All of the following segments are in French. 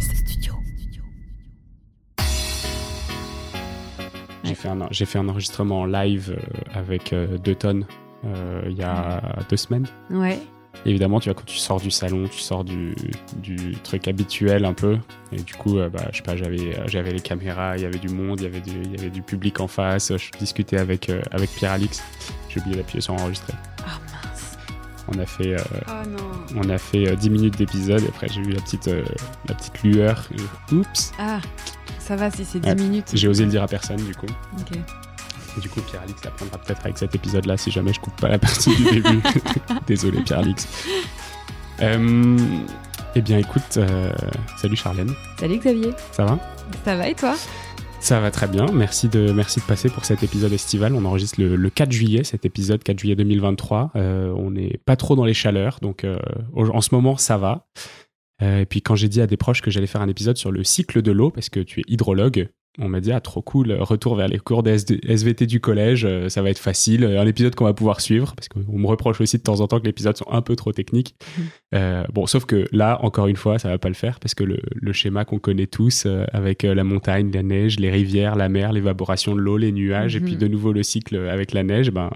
Studio. J'ai fait, un, j'ai fait un enregistrement en live euh, avec euh, deux tonnes euh, il y a deux semaines. Ouais. Évidemment, tu vois, quand tu sors du salon, tu sors du, du truc habituel un peu. Et du coup, euh, bah, je sais pas, j'avais, j'avais les caméras, il y avait du monde, il y avait du, il y avait du public en face. Je discutais avec, euh, avec Pierre-Alix. J'ai oublié d'appuyer sur enregistrer. Ah. On a fait, euh, Oh non. on a fait euh, 10 minutes d'épisode. Et après, j'ai vu la petite, euh, la petite lueur. Et, Oups Ah, ça va si c'est 10 Ouais. minutes. J'ai osé le dire à personne, du coup. Ok. Et du coup, Pierre-Alix apprendra peut-être avec cet épisode-là si jamais je coupe pas la partie du début. Désolé, Pierre-Alix. Euh, eh bien, écoute, euh, salut Charlène, Salut Xavier. ça va? Ça va et toi? Ça va très bien, merci de, merci de passer pour cet épisode estival. On enregistre le, le 4 juillet, cet épisode 4 juillet 2023. Euh, on n'est pas trop dans les chaleurs, donc euh, en ce moment, ça va. Euh, et puis quand j'ai dit à des proches que j'allais faire un épisode sur le cycle de l'eau, parce que tu es hydrologue, on m'a dit ah trop cool, retour vers les cours de SVT du collège, euh, ça va être facile, un épisode qu'on va pouvoir suivre, parce qu'on me reproche aussi de temps en temps que les épisodes sont un peu trop techniques. Mhm. Euh, bon, sauf que là, encore une fois, ça va pas le faire, parce que le, le schéma qu'on connaît tous, euh, avec euh, la montagne, la neige, les rivières, la mer, l'évaporation de l'eau, les nuages, et puis de nouveau le cycle avec la neige, ben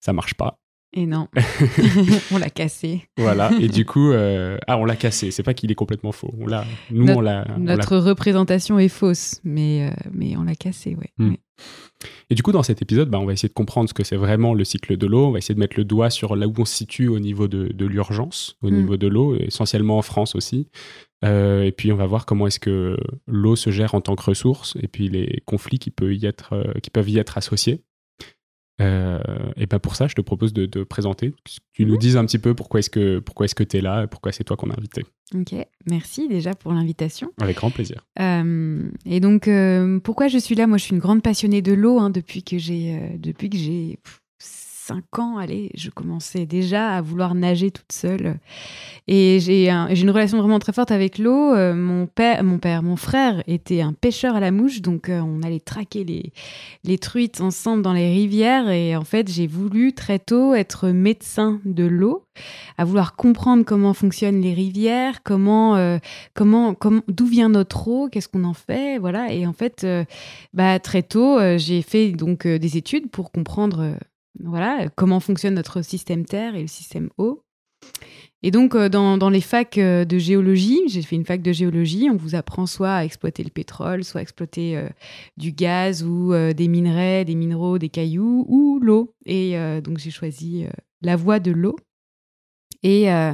ça marche pas. Et non. on l'a cassé. Voilà. et du coup, euh, ah, on l'a cassé. C'est pas qu'il est complètement faux. On l'a, nous, Notre- on l'a, Notre représentation est fausse, mais, euh, mais on l'a cassé, ouais. Hmm. Ouais. Et du coup, dans cet épisode, bah, on va essayer de comprendre ce que c'est vraiment le cycle de l'eau. On va essayer de mettre le doigt sur là où on se situe au niveau de, de l'urgence, au Mm. niveau de l'eau, essentiellement en France aussi. Euh, et puis, on va voir comment est-ce que l'eau se gère en tant que ressource et puis les conflits qui, peut y être, qui peuvent y être associés. Euh, et ben pour ça, je te propose de te présenter, que tu nous Mhm. dises un petit peu pourquoi est-ce que pourquoi est-ce que tu es là, et pourquoi c'est toi qu'on a invité. Ok, merci déjà pour l'invitation. Avec grand plaisir. Euh, et donc, euh, pourquoi je suis là? Moi, je suis une grande passionnée de l'eau hein, depuis que j'ai depuis que j'ai 5 ans. Allez, je commençais déjà à vouloir nager toute seule. Et j'ai un- j'ai une relation vraiment très forte avec l'eau. Euh, mon père, mon père, mon frère était un pêcheur à la mouche, donc euh, on allait traquer les les truites ensemble dans les rivières. Et en fait, j'ai voulu très tôt être médecin de l'eau, à vouloir comprendre comment fonctionnent les rivières, comment euh, comment, comment d'où vient notre eau, qu'est-ce qu'on en fait, voilà. Et en fait, bah, très tôt, j'ai fait donc des études pour comprendre, voilà, comment fonctionne notre système terre et le système eau. Et donc, euh, dans, les facs euh, de géologie, j'ai fait une fac de géologie, on vous apprend soit à exploiter le pétrole, soit à exploiter euh, du gaz ou euh, des minerais, des minéraux, des cailloux ou l'eau. Et euh, donc, j'ai choisi euh, la voie de l'eau. Et, euh,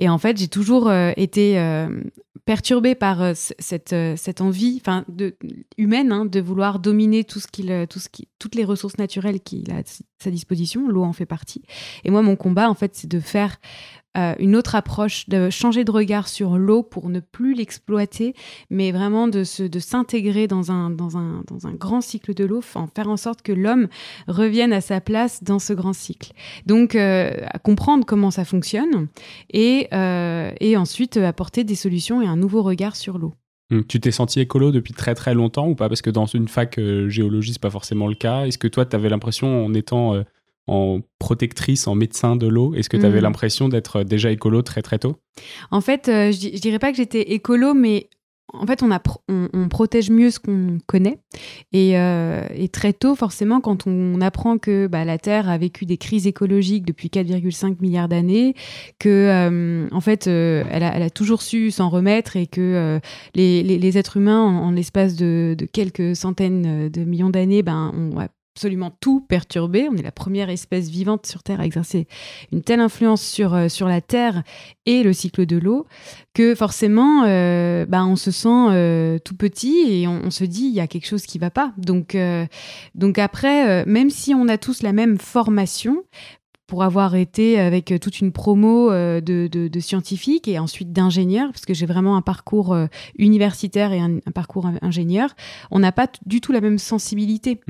en fait, j'ai toujours euh, été euh, perturbée par euh, cette, euh, envie humaine hein, de vouloir dominer tout ce euh, tout ce qui, toutes les ressources naturelles qu'il a à sa disposition. L'eau en fait partie. Et moi, mon combat, en fait, c'est de faire euh, une autre approche, de changer de regard sur l'eau pour ne plus l'exploiter, mais vraiment de, se, de s'intégrer dans un, dans, un, dans un grand cycle de l'eau, faire en sorte que l'homme revienne à sa place dans ce grand cycle. Donc, euh, comprendre comment ça fonctionne et, euh, et ensuite apporter des solutions et un nouveau regard sur l'eau. Hum, Tu t'es senti écolo depuis très très longtemps ou pas? Parce que dans une fac euh, géologie, c'est pas forcément le cas. Est-ce que toi, tu avais l'impression, en étant euh, en protectrice, en médecin de l'eau, est-ce que tu avais Mhm. l'impression d'être déjà écolo très très tôt? En fait, euh, je, je dirais pas que j'étais écolo, mais en fait, on, protège mieux ce qu'on connaît. Et, euh, et très tôt, forcément, quand on apprend que bah, la Terre a vécu des crises écologiques depuis 4,5 milliards d'années, que euh, en fait, euh, elle, a, elle a toujours su s'en remettre et que euh, les, les- les êtres humains, en, l'espace de, de quelques centaines de millions d'années, ben, absolument tout perturbé. On est la première espèce vivante sur Terre à exercer une telle influence sur, euh, sur la Terre et le cycle de l'eau que forcément, euh, bah, on se sent euh, tout petit et on, on se dit il y a quelque chose qui va pas. Donc, donc après, même si on a tous la même formation, pour avoir été avec euh, toute une promo euh, de, de- de scientifiques et ensuite d'ingénieurs, parce que j'ai vraiment un parcours euh, universitaire et un, un parcours in- ingénieur, on n'a pas du tout la même sensibilité.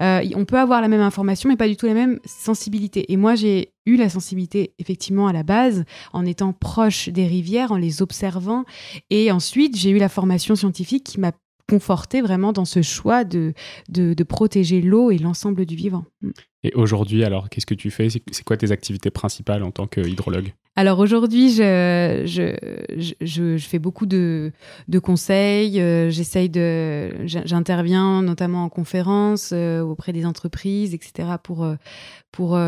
Euh, y- on peut avoir la même information, mais pas du tout la même sensibilité. Et moi, j'ai eu la sensibilité, effectivement, à la base, en étant proche des rivières, en les observant. Et ensuite, j'ai eu la formation scientifique qui m'a conforter vraiment dans ce choix de, de, protéger l'eau et l'ensemble du vivant. Mm. Et aujourd'hui, alors, qu'est-ce que tu fais? C'est quoi tes activités principales en tant qu'hydrologue? Alors aujourd'hui, je, je, je, je, fais beaucoup de, de conseils. Euh, j'essaye de, j'interviens notamment en conférence euh, auprès des entreprises, etc. pour euh, pour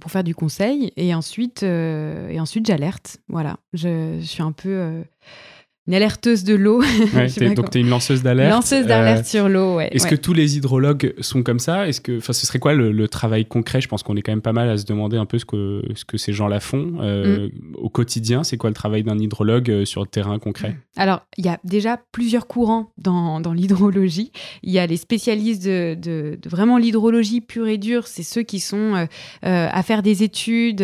pour faire du conseil. Et ensuite, et ensuite, j'alerte. Voilà, je, je, suis un peu une alerteuse de l'eau. donc, tu es une lanceuse d'alerte. Lanceuse d'alerte euh, sur l'eau, ouais. Est-ce que tous les hydrologues sont comme ça? Est-ce que, ce serait quoi le, travail concret? Je pense qu'on est quand même pas mal à se demander un peu ce que, ce que ces gens-là font euh, mm. au quotidien. C'est quoi le travail d'un hydrologue euh, sur le terrain concret? Alors, il y a déjà plusieurs courants dans, dans l'hydrologie. Il y a les spécialistes de, de, vraiment l'hydrologie pure et dure. C'est ceux qui sont à faire des études,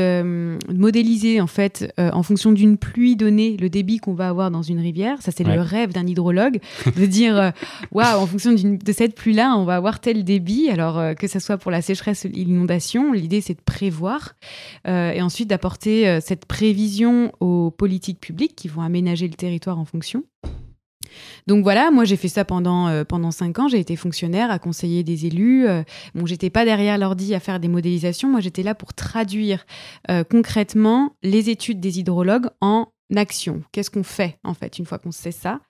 modéliser en fait, en fonction d'une pluie donnée, le débit qu'on va avoir dans une rivière ça, c'est le rêve d'un hydrologue, de dire euh, waouh, en fonction de cette pluie-là, on va avoir tel débit. Alors, euh, que ce soit pour la sécheresse ou l'inondation, l'idée, c'est de prévoir euh, et ensuite d'apporter cette prévision aux politiques publiques qui vont aménager le territoire en fonction. Donc voilà, moi j'ai fait ça pendant pendant cinq ans. J'ai été fonctionnaire à conseiller des élus. bon, j'étais pas derrière l'ordi à faire des modélisations. Moi, j'étais là pour traduire concrètement les études des hydrologues en action Qu'est-ce qu'on fait en fait une fois qu'on sait ça?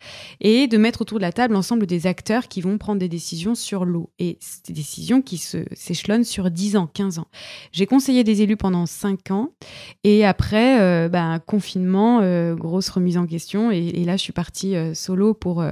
Et de mettre autour de la table l'ensemble des acteurs qui vont prendre des décisions sur l'eau. Et des décisions qui s'échelonnent sur 10 ans, 15 ans. J'ai conseillé des élus pendant 5 ans et après, euh, bah, confinement, euh, grosse remise en question. Et, là, je suis partie euh, solo pour,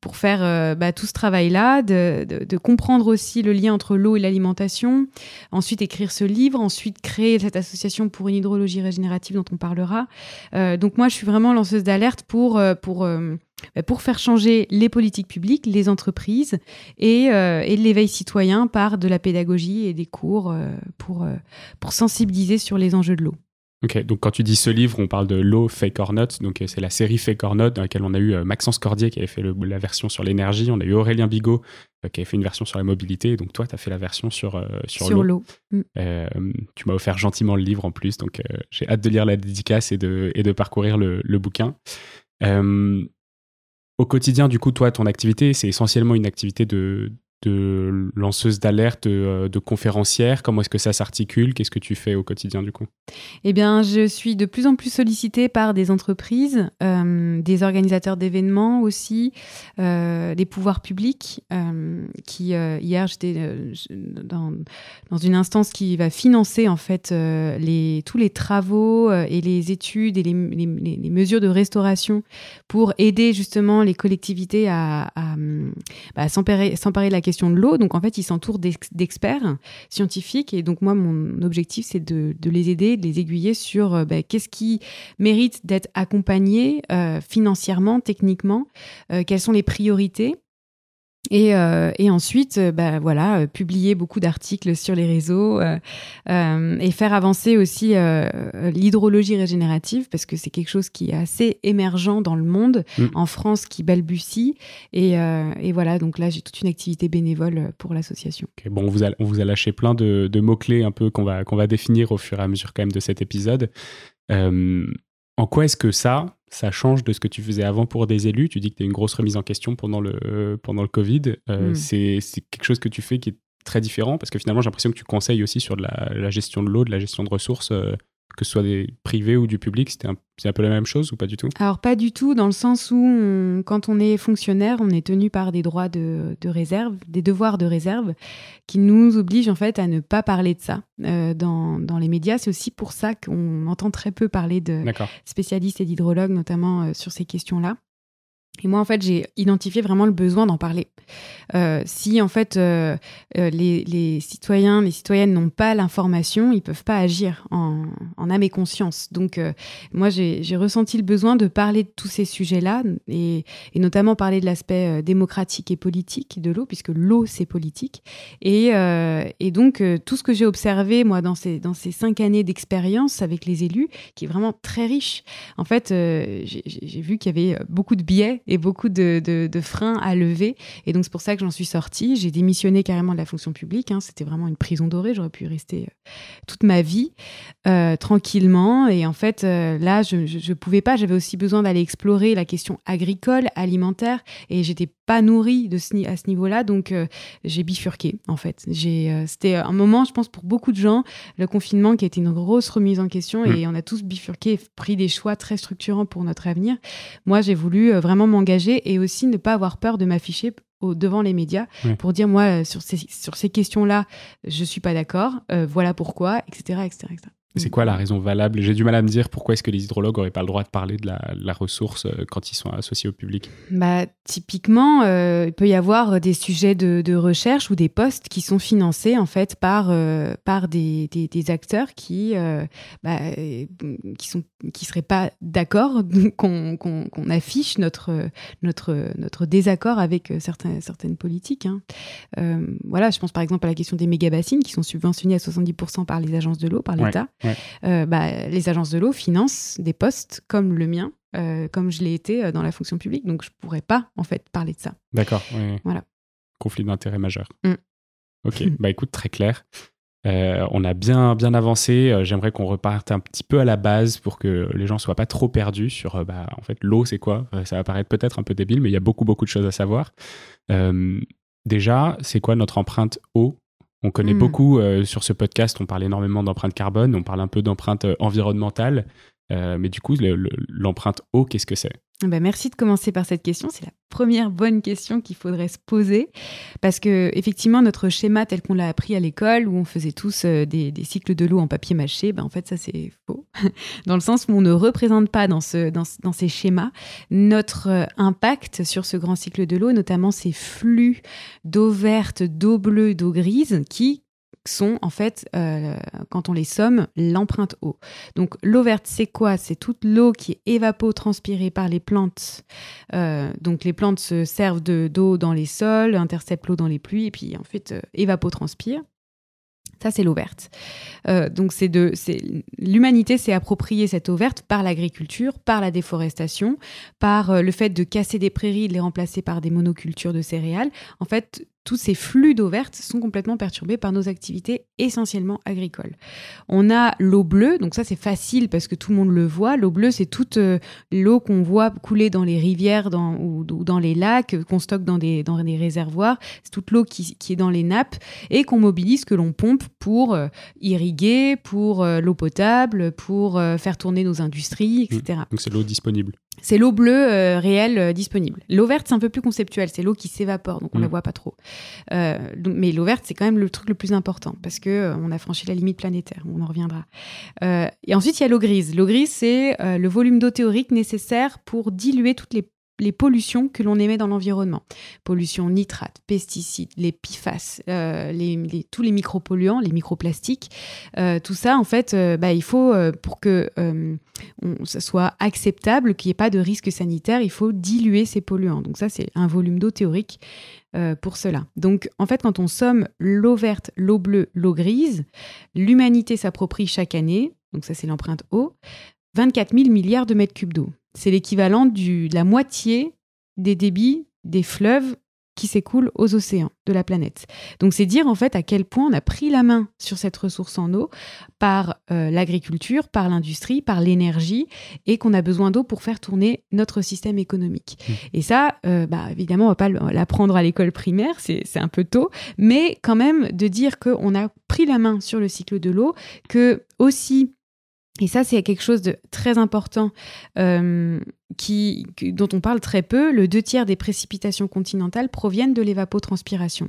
pour faire bah, tout ce travail-là, de, de, comprendre aussi le lien entre l'eau et l'alimentation, ensuite écrire ce livre, ensuite créer cette association pour une hydrologie régénérative dont on parlera. donc moi, je suis vraiment lanceuse d'alerte pour, euh, pour, euh, bah, pour faire changer les politiques publiques, les entreprises et, euh, et l'éveil citoyen par de la pédagogie et des cours pour, pour sensibiliser sur les enjeux de l'eau. Ok, donc quand tu dis ce livre, on parle de L'eau Fake or Not, donc c'est la série Fake or Not dans laquelle on a eu Maxence Cordier qui avait fait la version sur l'énergie, on a eu Aurélien Bigot qui avait fait une version sur la mobilité, donc toi tu as fait la version sur, sur, l'eau. Mm. tu m'as offert gentiment le livre en plus, donc j'ai hâte de lire la dédicace et de, et de parcourir le, le bouquin. au quotidien, du coup, toi, ton activité, c'est essentiellement une activité de, de lanceuse d'alerte, euh, de, conférencière Comment est-ce que ça s'articule? Qu'est-ce que tu fais au quotidien du coup? Eh bien, je suis de plus en plus sollicitée par des entreprises, euh, des organisateurs d'événements aussi, euh, des pouvoirs publics. qui hier, j'étais dans, une instance qui va financer en fait tous les travaux et les études et les, mesures de restauration pour aider justement les collectivités à, à, bah, s'emparer de la question de l'eau. Donc en fait, ils s'entourent d'experts scientifiques. Et donc moi, mon objectif, c'est de, les aider, de les aiguiller sur euh, bah, qu'est-ce qui mérite d'être accompagné euh, financièrement, techniquement, euh, quelles sont les priorités. Et, euh, et, ensuite, euh, bah, voilà, euh, publier beaucoup d'articles sur les réseaux et faire avancer aussi l'hydrologie régénérative parce que c'est quelque chose qui est assez émergent dans le monde, mm. en France qui balbutie. Et, et voilà, donc là, j'ai toute une activité bénévole pour l'association. bon, on vous, a, on vous a lâché plein de, de mots-clés un peu qu'on va, qu'on va définir au fur et à mesure quand même de cet épisode. En quoi est-ce que ça, ça change de ce que tu faisais avant pour des élus? Tu dis que tu as une grosse remise en question pendant le, pendant le Covid. Euh, hmm. C'est quelque chose que tu fais qui est très différent parce que finalement, j'ai l'impression que tu conseilles aussi sur de la, la gestion de l'eau, de la gestion de ressources euh, que ce soit des privés ou du public, c'était c'est un peu la même chose ou pas du tout? Alors pas du tout, dans le sens où quand on est fonctionnaire, on est tenu par des droits de, de, réserve, des devoirs de réserve, qui nous obligent en fait à ne pas parler de ça euh, dans, dans, les médias. C'est aussi pour ça qu'on entend très peu parler de spécialistes et d'hydrologues, notamment euh, sur ces questions-là. Et moi, en fait, j'ai identifié vraiment le besoin d'en parler. Euh, si, en fait, euh, euh, les, citoyens, les citoyennes n'ont pas l'information, ils peuvent pas agir en, en âme et conscience. Donc, moi, j'ai ressenti le besoin de parler de tous ces sujets-là et, et, notamment parler de l'aspect démocratique et politique de l'eau, puisque l'eau, c'est politique. Et, et donc, tout ce que j'ai observé, moi, dans ces, dans ces cinq années d'expérience avec les élus, qui est vraiment très riche, en fait, j'ai vu qu'il y avait beaucoup de biais et beaucoup de, freins à lever. Et donc, c'est pour ça que j'en suis sortie. J'ai démissionné carrément de la fonction publique. Hein. C'était vraiment une prison dorée. J'aurais pu rester euh, toute ma vie euh, tranquillement. Et en fait, euh, là, je ne pouvais pas. J'avais aussi besoin d'aller explorer la question agricole, alimentaire. Et j'étais pas nourri de ce, à ce niveau-là, donc euh, j'ai bifurqué en fait. J'ai, euh, c'était un moment, je pense, pour beaucoup de gens, le confinement qui a été une grosse remise en question et mm. on a tous bifurqué, pris des choix très structurants pour notre avenir. Moi, j'ai voulu euh, vraiment m'engager et aussi ne pas avoir peur de m'afficher au, devant les médias pour dire moi sur ces, sur ces questions-là, je suis pas d'accord, voilà pourquoi, etc., etc., etc. C'est quoi la raison valable? J'ai du mal à me dire pourquoi est-ce que les hydrologues n'auraient pas le droit de parler de la, ressource euh, quand ils sont associés au public? Bah, Typiquement, euh, il peut y avoir des sujets de, recherche ou des postes qui sont financés en fait par, euh, par des, des, acteurs qui bah, qui sont qui seraient pas d'accord qu'on affiche notre, notre, notre désaccord avec certains, certaines politiques. Hein. voilà, je pense par exemple à la question des méga-bassines qui sont subventionnés à 70% par les agences de l'eau, par l'État. Euh, bah, les agences de l'eau financent des postes comme le mien, euh, comme je l'ai été euh, dans la fonction publique, donc je pourrais pas en fait parler de ça. D'accord. Voilà. Conflit d'intérêt majeur. Mm. Ok. bah écoute, très clair. on a bien bien avancé. J'aimerais qu'on reparte un petit peu à la base pour que les gens soient pas trop perdus sur bah, en fait l'eau c'est quoi? ça va paraître peut-être un peu débile, mais il y a beaucoup beaucoup de choses à savoir. déjà, c'est quoi notre empreinte eau? On connaît hmm. beaucoup euh, sur ce podcast, on parle énormément d'empreinte carbone, on parle un peu d'empreinte euh, environnementale, euh, mais du coup, l'empreinte eau, qu'est-ce que c'est? Eh ben merci de commencer par cette question. C'est la première bonne question qu'il faudrait se poser. Parce que, effectivement, notre schéma tel qu'on l'a appris à l'école, où on faisait tous des, cycles de l'eau en papier mâché, ben en fait, ça, c'est faux. dans le sens où on ne représente pas dans, dans, dans ces schémas notre impact sur ce grand cycle de l'eau, notamment ces flux d'eau verte, d'eau bleue, d'eau grise qui sont en fait, euh, quand on les somme, l'empreinte eau. Donc l'eau verte, c'est quoi? C'est toute l'eau qui est évapotranspirée par les plantes. Euh, donc les plantes se servent d'eau dans les sols, interceptent l'eau dans les pluies, et puis en fait euh, évapotranspirent. Ça, c'est l'eau verte. donc, c'est de, l'humanité s'est appropriée cette eau verte par l'agriculture, par la déforestation, par le fait de casser des prairies, de les remplacer par des monocultures de céréales. En fait, tous ces flux d'eau verte sont complètement perturbés par nos activités essentiellement agricoles. On a l'eau bleue, donc ça c'est facile parce que tout le monde le voit. L'eau bleue, c'est toute euh, l'eau qu'on voit couler dans les rivières ou, dans les lacs, qu'on stocke dans des, réservoirs. C'est toute l'eau qui, est dans les nappes et qu'on mobilise, que l'on pompe pour euh, irriguer, pour euh, l'eau potable, pour faire tourner nos industries, etc. Donc c'est l'eau disponible. C'est l'eau bleue euh, réelle euh, disponible. L'eau verte, c'est un peu plus conceptuel. C'est l'eau qui s'évapore, donc on ne la mm. voit pas trop. Euh, mais l'eau verte, c'est quand même le truc le plus important parce que on a franchi la limite planétaire. On en reviendra. et ensuite, il y a l'eau grise. L'eau grise, c'est le volume d'eau théorique nécessaire pour diluer toutes les les pollutions que l'on émet dans l'environnement. Pollution nitrate, pesticides, les PFAS, euh, tous les micropolluants, les microplastiques. Euh, tout ça, en fait, euh, bah, il faut, pour que ça soit acceptable, qu'il n'y ait pas de risque sanitaire, il faut diluer ces polluants. Donc ça, c'est un volume d'eau théorique pour cela. Donc, en fait, quand on somme l'eau verte, l'eau bleue, l'eau grise, l'humanité s'approprie chaque année, donc ça c'est l'empreinte eau, 24 000 milliards de mètres cubes d'eau. C'est l'équivalent de la moitié des débits des fleuves qui s'écoulent aux océans de la planète. Donc c'est dire en fait à quel point on a pris la main sur cette ressource en eau par euh, l'agriculture, par l'industrie, par l'énergie, et qu'on a besoin d'eau pour faire tourner notre système économique. Mmh. Et ça, euh, bah, évidemment, on va pas l'apprendre à l'école primaire, c'est un peu tôt, mais quand même de dire qu'on a pris la main sur le cycle de l'eau, que aussi et ça, c'est quelque chose de très important euh, dont on parle très peu. Le deux tiers des précipitations continentales proviennent de l'évapotranspiration.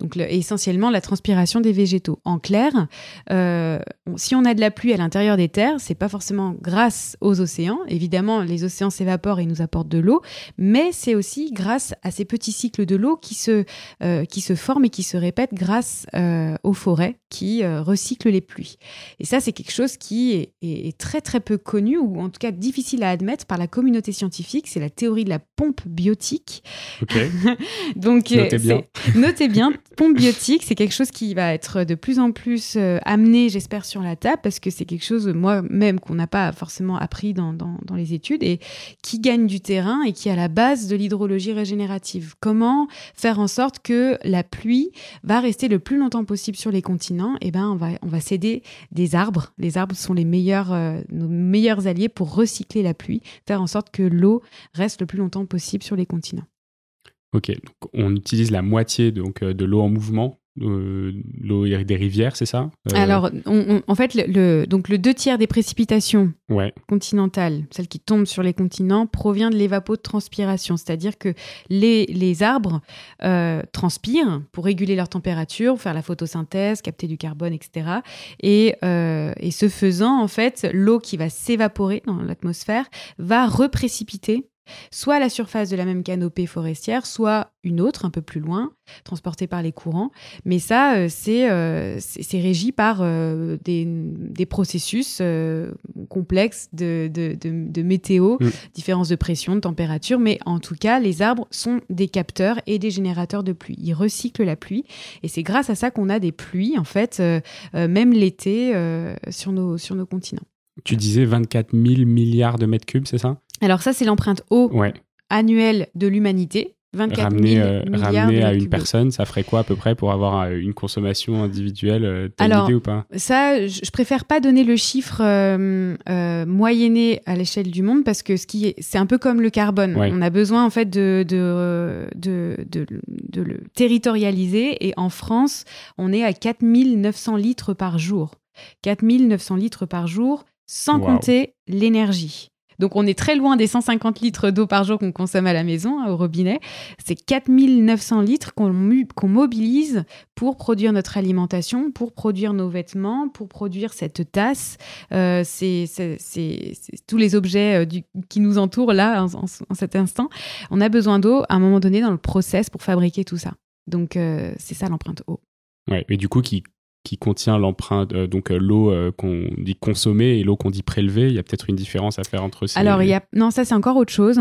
Donc essentiellement la transpiration des végétaux. En clair, euh, si on a de la pluie à l'intérieur des terres, c'est pas forcément grâce aux océans. Évidemment, les océans s'évaporent et nous apportent de l'eau, mais c'est aussi grâce à ces petits cycles de l'eau qui se euh, qui se forment et qui se répètent grâce euh, aux forêts qui recyclent les pluies. Et ça, c'est quelque chose qui est, est, très très peu connu ou en tout cas difficile à admettre par la communauté scientifique. C'est la théorie de la pompe biotique. Ok. Donc notez bien. Notez bien, pompe biotique, c'est quelque chose qui va être de plus en plus euh, amené, j'espère, sur la table, parce que c'est quelque chose, moi-même, qu'on n'a pas forcément appris dans, les études, et qui gagne du terrain et qui est à la base de l'hydrologie régénérative. Comment faire en sorte que la pluie va rester le plus longtemps possible sur les continents? Eh ben, on va, on va céder des arbres. Les arbres sont les meilleurs, euh, nos meilleurs alliés pour recycler la pluie, faire en sorte que l'eau reste le plus longtemps possible sur les continents. Ok, donc on utilise la moitié donc, de l'eau en mouvement euh, l'eau des rivières, c'est ça euh, Alors, en fait, le, donc le deux tiers des précipitations ouais. continentales, celles qui tombent sur les continents, provient de l'évapotranspiration, c'est-à-dire que les, les arbres euh, transpirent pour réguler leur température, faire la photosynthèse, capter du carbone, etc. Et, et ce faisant, en fait, l'eau qui va s'évaporer dans l'atmosphère va reprécipiter soit à la surface de la même canopée forestière, soit une autre un peu plus loin, transportée par les courants. Mais ça, euh, euh, c'est régi par euh, des, processus complexes de, de, météo, mm. différence de pression, de température. Mais en tout cas, les arbres sont des capteurs et des générateurs de pluie. Ils recyclent la pluie. Et c'est grâce à ça qu'on a des pluies, en fait, même l'été, sur, nos, sur nos continents. Tu disais 24 000 milliards de mètres cubes, c'est ça? Alors ça, c'est l'empreinte eau annuelle de l'humanité. 24 ramener, 000 euh, ramener à une personne, ça ferait quoi à peu près pour avoir euh, une consommation individuelle euh, Alors, idée ou pas? Ça, je, préfère pas donner le chiffre moyenné à l'échelle du monde parce que ce qui c'est un peu comme le carbone. On a besoin en fait de de, de, de, le territorialiser et en France, on est à 4900 litres par jour. 4900 litres par jour, sans compter l'énergie. Donc on est très loin des 150 litres d'eau par jour qu'on consomme à la maison, hein, au robinet. C'est 4900 litres qu'on mobilise pour produire notre alimentation, pour produire nos vêtements, pour produire cette tasse. Euh, c'est tous les objets euh, qui nous entourent là, en, cet instant. On a besoin d'eau à un moment donné dans le process pour fabriquer tout ça. Donc euh, c'est ça l'empreinte eau. Ouais, et du coup, qui qui contient l'empreinte, euh, donc euh, l'eau euh, qu'on dit consommer et l'eau qu'on dit prélever. Il y a peut-être une différence à faire entre ces. Alors, il y a... non, ça c'est encore autre chose.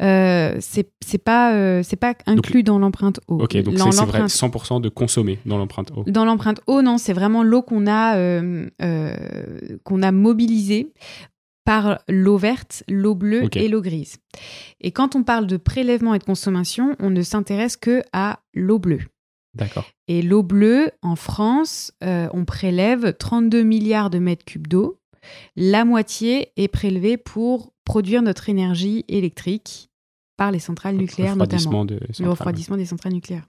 C'est pas, c'est pas inclus dans l'empreinte eau. Ok, donc c'est vrai, 100% de consommer dans l'empreinte eau. Dans l'empreinte eau, non, c'est vraiment l'eau qu'on a, qu'on a mobilisée par l'eau verte, l'eau bleue et l'eau grise. Et quand on parle de prélèvement et de consommation, on ne s'intéresse que à l'eau bleue. D'accord. Et l'eau bleue, en France, euh, on prélève 32 milliards de mètres cubes d'eau. La moitié est prélevée pour produire notre énergie électrique par les centrales nucléaires notamment. le refroidissement des centrales nucléaires.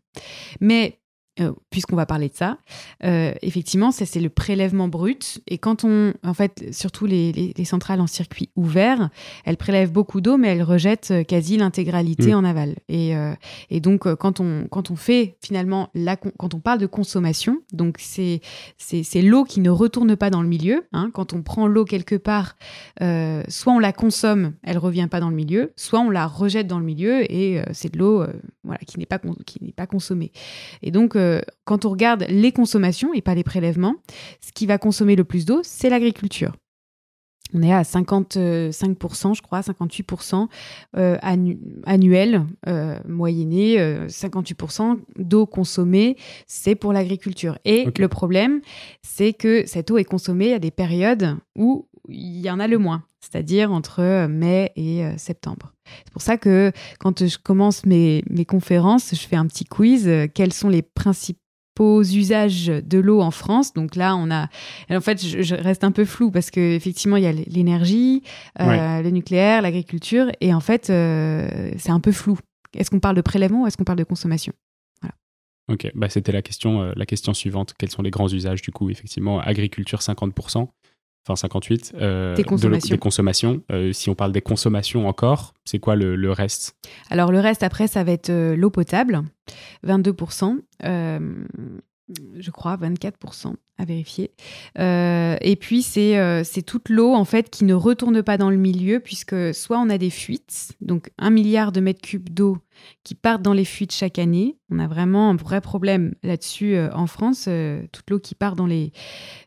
Mais euh, puisqu'on va parler de ça, euh, effectivement, c'est le prélèvement brut. Et quand on, en fait, surtout les, centrales en circuit ouvert, elles prélèvent beaucoup d'eau, mais elles rejettent euh, quasi l'intégralité mm. en aval. Et, et donc, quand on, quand on fait finalement, la, quand on parle de consommation, donc c'est l'eau qui ne retourne pas dans le milieu. Hein. quand on prend l'eau quelque part, soit on la consomme, elle revient pas dans le milieu, soit on la rejette dans le milieu et c'est de l'eau voilà, qui n'est pas, qui n'est pas consommée. Et donc, quand on regarde les consommations et pas les prélèvements, ce qui va consommer le plus d'eau, c'est l'agriculture. On est à 55%, je crois, 58% euh, annuel, euh, moyenné, 58% euh, d'eau consommée, c'est pour l'agriculture. Et le problème, c'est que cette eau est consommée à des périodes où il y en a le moins, c'est-à-dire entre mai et septembre. C'est pour ça que quand je commence mes, mes, conférences, je fais un petit quiz. Quels sont les principaux usages de l'eau en France. Donc là, on a. En fait, je, reste un peu flou parce que effectivement, il y a l'énergie, euh, le nucléaire, l'agriculture, et en fait, euh, c'est un peu flou. Est-ce qu'on parle de prélèvement ou est-ce qu'on parle de consommation? Voilà. Ok, bah, c'était la question, euh, la question suivante. Quels sont les grands usages du coup? Effectivement, agriculture 50%, enfin 58, euh, des consommations. des consommations. Euh, si on parle des consommations encore, c'est quoi le, le, reste? Alors le reste après, ça va être euh, l'eau potable, 22%, je crois, 24% à vérifier. et puis c'est c'est toute l'eau en fait qui ne retourne pas dans le milieu puisque soit on a des fuites, donc un milliard de mètres cubes d'eau qui partent dans les fuites chaque année. On a vraiment un vrai problème là-dessus euh, en France. Euh, toute l'eau qui part dans les,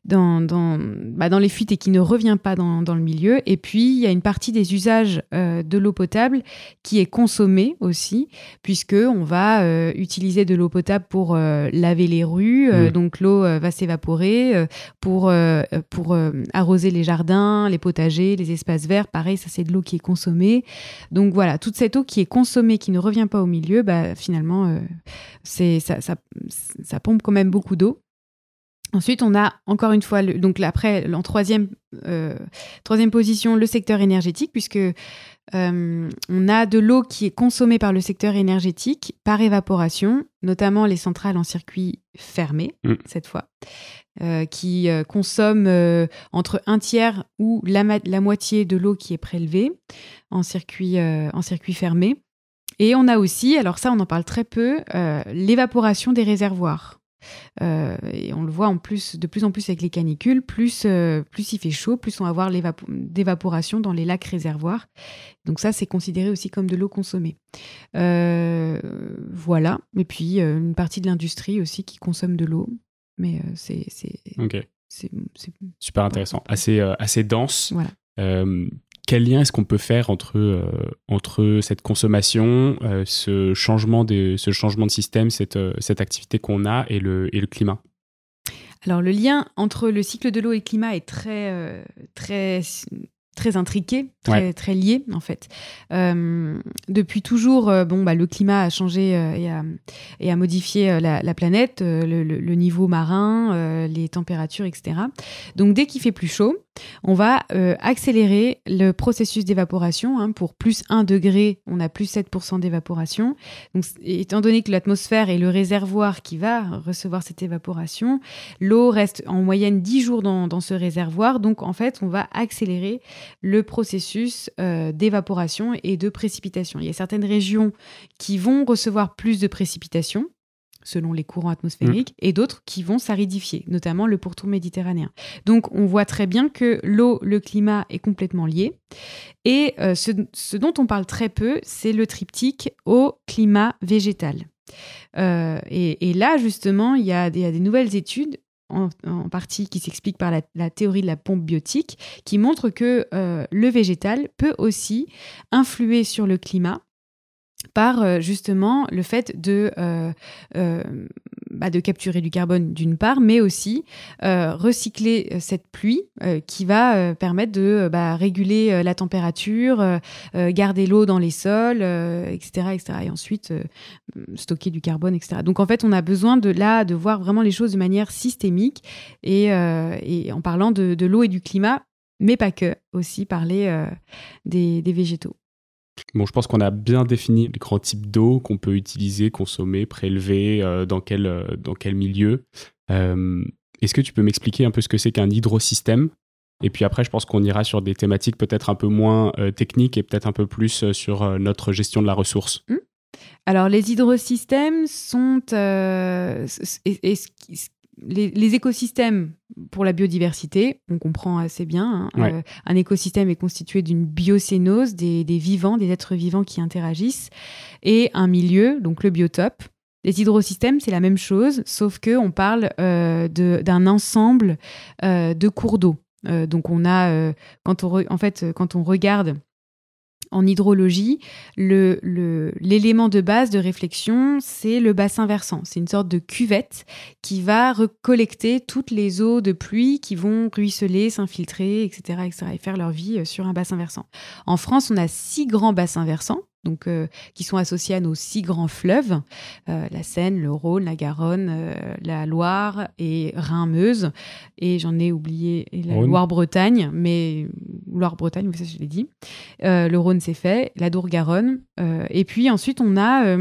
dans, dans, bah, dans, les fuites et qui ne revient pas dans, dans, le milieu. Et puis, il y a une partie des usages euh, de l'eau potable qui est consommée aussi, puisque on va utiliser de l'eau potable pour laver les rues. Mmh. Donc, l'eau va s'évaporer pour, pour arroser les jardins, les potagers, les espaces verts. Pareil, ça, c'est de l'eau qui est consommée. Donc, voilà, toute cette eau qui est consommée, qui ne revient pas au milieu, bah, finalement, euh, c'est ça, ça, pompe quand même beaucoup d'eau. Ensuite, on a encore une fois, le, donc après, en troisième, euh, troisième position, le secteur énergétique, puisque euh, on a de l'eau qui est consommée par le secteur énergétique par évaporation, notamment les centrales en circuit fermé, Mm. cette fois, euh, qui euh, consomment entre un tiers ou la, moitié de l'eau qui est prélevée en circuit, en circuit fermé. Et on a aussi, alors ça on en parle très peu, l'évaporation des réservoirs. Euh, et on le voit en plus, de plus en plus avec les canicules, plus, euh, plus il fait chaud, plus on va avoir d'évaporation dans les lacs réservoirs. Donc ça, c'est considéré aussi comme de l'eau consommée. Euh, voilà. Et puis, une partie de l'industrie aussi qui consomme de l'eau. Mais c'est... c'est- Ok, c'est- c'est- super intéressant. Assez, assez dense. Voilà. Quel lien est-ce qu'on peut faire entre, euh, entre cette consommation, euh, ce, changement de, ce changement de système, cette, euh, cette activité qu'on a et le, et le climat? Alors, le lien entre le cycle de l'eau et le climat est très, euh, très, très intriqué, très, très lié, en fait. Depuis toujours, bon, bah, le climat a changé et, a, et a modifié la, la planète, le, le- le niveau marin, les températures, etc. Donc, dès qu'il fait plus chaud, on va euh, accélérer le processus d'évaporation. hein. pour plus 1 degré, on a plus 7% d'évaporation. Donc, étant donné que l'atmosphère est le réservoir qui va recevoir cette évaporation, l'eau reste en moyenne 10 jours dans, dans ce réservoir. Donc, en fait, on va accélérer le processus euh, d'évaporation et de précipitation. Il y a certaines régions qui vont recevoir plus de précipitations selon les courants atmosphériques, et d'autres qui vont s'aridifier, notamment le pourtour méditerranéen. Donc on voit très bien que l'eau, le climat est complètement lié. Et euh, ce, ce dont on parle très peu, c'est le triptyque au climat végétal. Euh, et, et là, justement, il y, a des- il y a des nouvelles études en, en partie qui s'expliquent par la, la théorie de la pompe biotique, qui montrent que euh, le végétal peut aussi influer sur le climat par euh, justement le fait de, euh, euh, bah, de capturer du carbone d'une part, mais aussi recycler cette pluie qui va permettre de bah, réguler la température, garder l'eau dans les sols, etc., etc. Et ensuite stocker du carbone, etc. Donc en fait, on a besoin de là de voir vraiment les choses de manière systémique et, en parlant de, l'eau et du climat, mais pas que, aussi parler des végétaux. Bon, je pense qu'on a bien défini les grands types d'eau qu'on peut utiliser, consommer, prélever, euh, dans, quel, euh, dans quel milieu. Euh, Est-ce que tu peux m'expliquer un peu ce que c'est qu'un hydrosystème? Et puis après, je pense qu'on ira sur des thématiques peut-être un peu moins techniques et peut-être un peu plus sur notre gestion de la ressource. Alors, les hydrosystèmes sont. Les, les écosystèmes pour la biodiversité, on comprend assez bien. hein, Ouais. euh, un écosystème est constitué d'une biocénose, des, des vivants, des êtres vivants qui interagissent, et un milieu, donc le biotope. Les hydrosystèmes, c'est la même chose, sauf que on parle euh, d'un ensemble euh, de cours d'eau. Donc, on a, quand on, re- en fait, quand on regarde en hydrologie, l'élément de base de réflexion, c'est le bassin versant. C'est une sorte de cuvette qui va recollecter toutes les eaux de pluie qui vont ruisseler, s'infiltrer, etc., etc., et faire leur vie euh, sur un bassin versant. En France, on a six grands bassins versants. Donc, euh, qui sont associés à nos six grands fleuves, euh, la Seine, le Rhône, la Garonne, euh, la Loire et Rhin-Meuse. Et j'en ai oublié et la. Loire-Bretagne, mais Loire-Bretagne, ça je l'ai dit. Le Rhône, c'est fait. La Dour-Garonne. Et puis ensuite, on a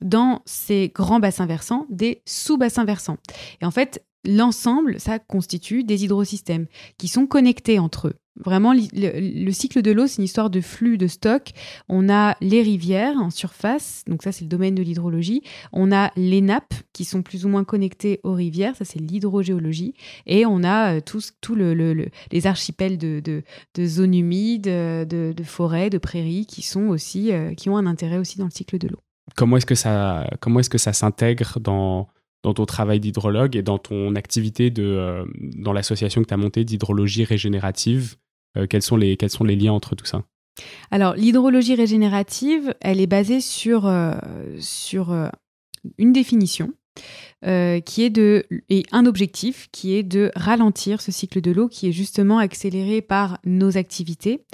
dans ces grands bassins versants des sous-bassins versants. Et en fait, l'ensemble, ça constitue des hydrosystèmes qui sont connectés entre eux. Vraiment, le, le cycle de l'eau, c'est une histoire de flux, de stock. On a les rivières en surface, donc ça c'est le domaine de l'hydrologie. On a les nappes qui sont plus ou moins connectées aux rivières, ça c'est l'hydrogéologie. Et on a euh, tous tout le- le- les archipels de, zones humides, euh, de, forêts, de prairies qui sont aussi euh, qui ont un intérêt aussi dans le cycle de l'eau. Comment est-ce que ça, s'intègre dans, dans ton travail d'hydrologue et dans ton activité de, euh, dans l'association que tu as montée d'hydrologie régénérative Euh, quels, sont les, quels sont les liens entre tout ça Alors, l'hydrologie régénérative, elle est basée sur, euh, euh, une définition qui est et un objectif qui est de ralentir ce cycle de l'eau qui est justement accéléré par nos activités